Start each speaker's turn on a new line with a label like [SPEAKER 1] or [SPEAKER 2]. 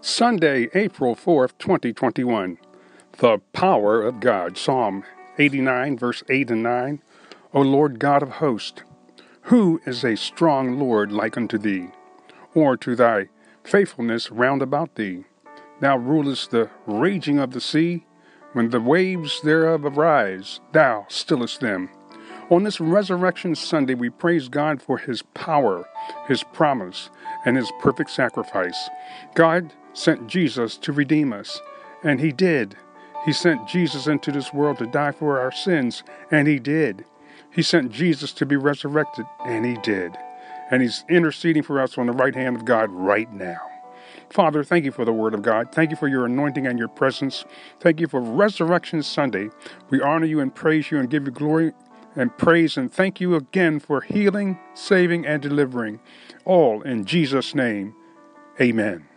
[SPEAKER 1] Sunday, April 4th, 2021. The Power of God. Psalm 89, verse 8 and 9. O Lord God of hosts, who is a strong Lord like unto thee, or to thy faithfulness round about thee? Thou rulest the raging of the sea. When the waves thereof arise, thou stillest them. On this Resurrection Sunday, we praise God for His power, His promise, and His perfect sacrifice. God sent Jesus to redeem us, and He did. He sent Jesus into this world to die for our sins, and He did. He sent Jesus to be resurrected, and He did. And He's interceding for us on the right hand of God right now. Father, thank you for the Word of God. Thank you for your anointing and your presence. Thank you for Resurrection Sunday. We honor you and praise you and give you glory and praise and thank you again for healing, saving, and delivering. All in Jesus' name. Amen.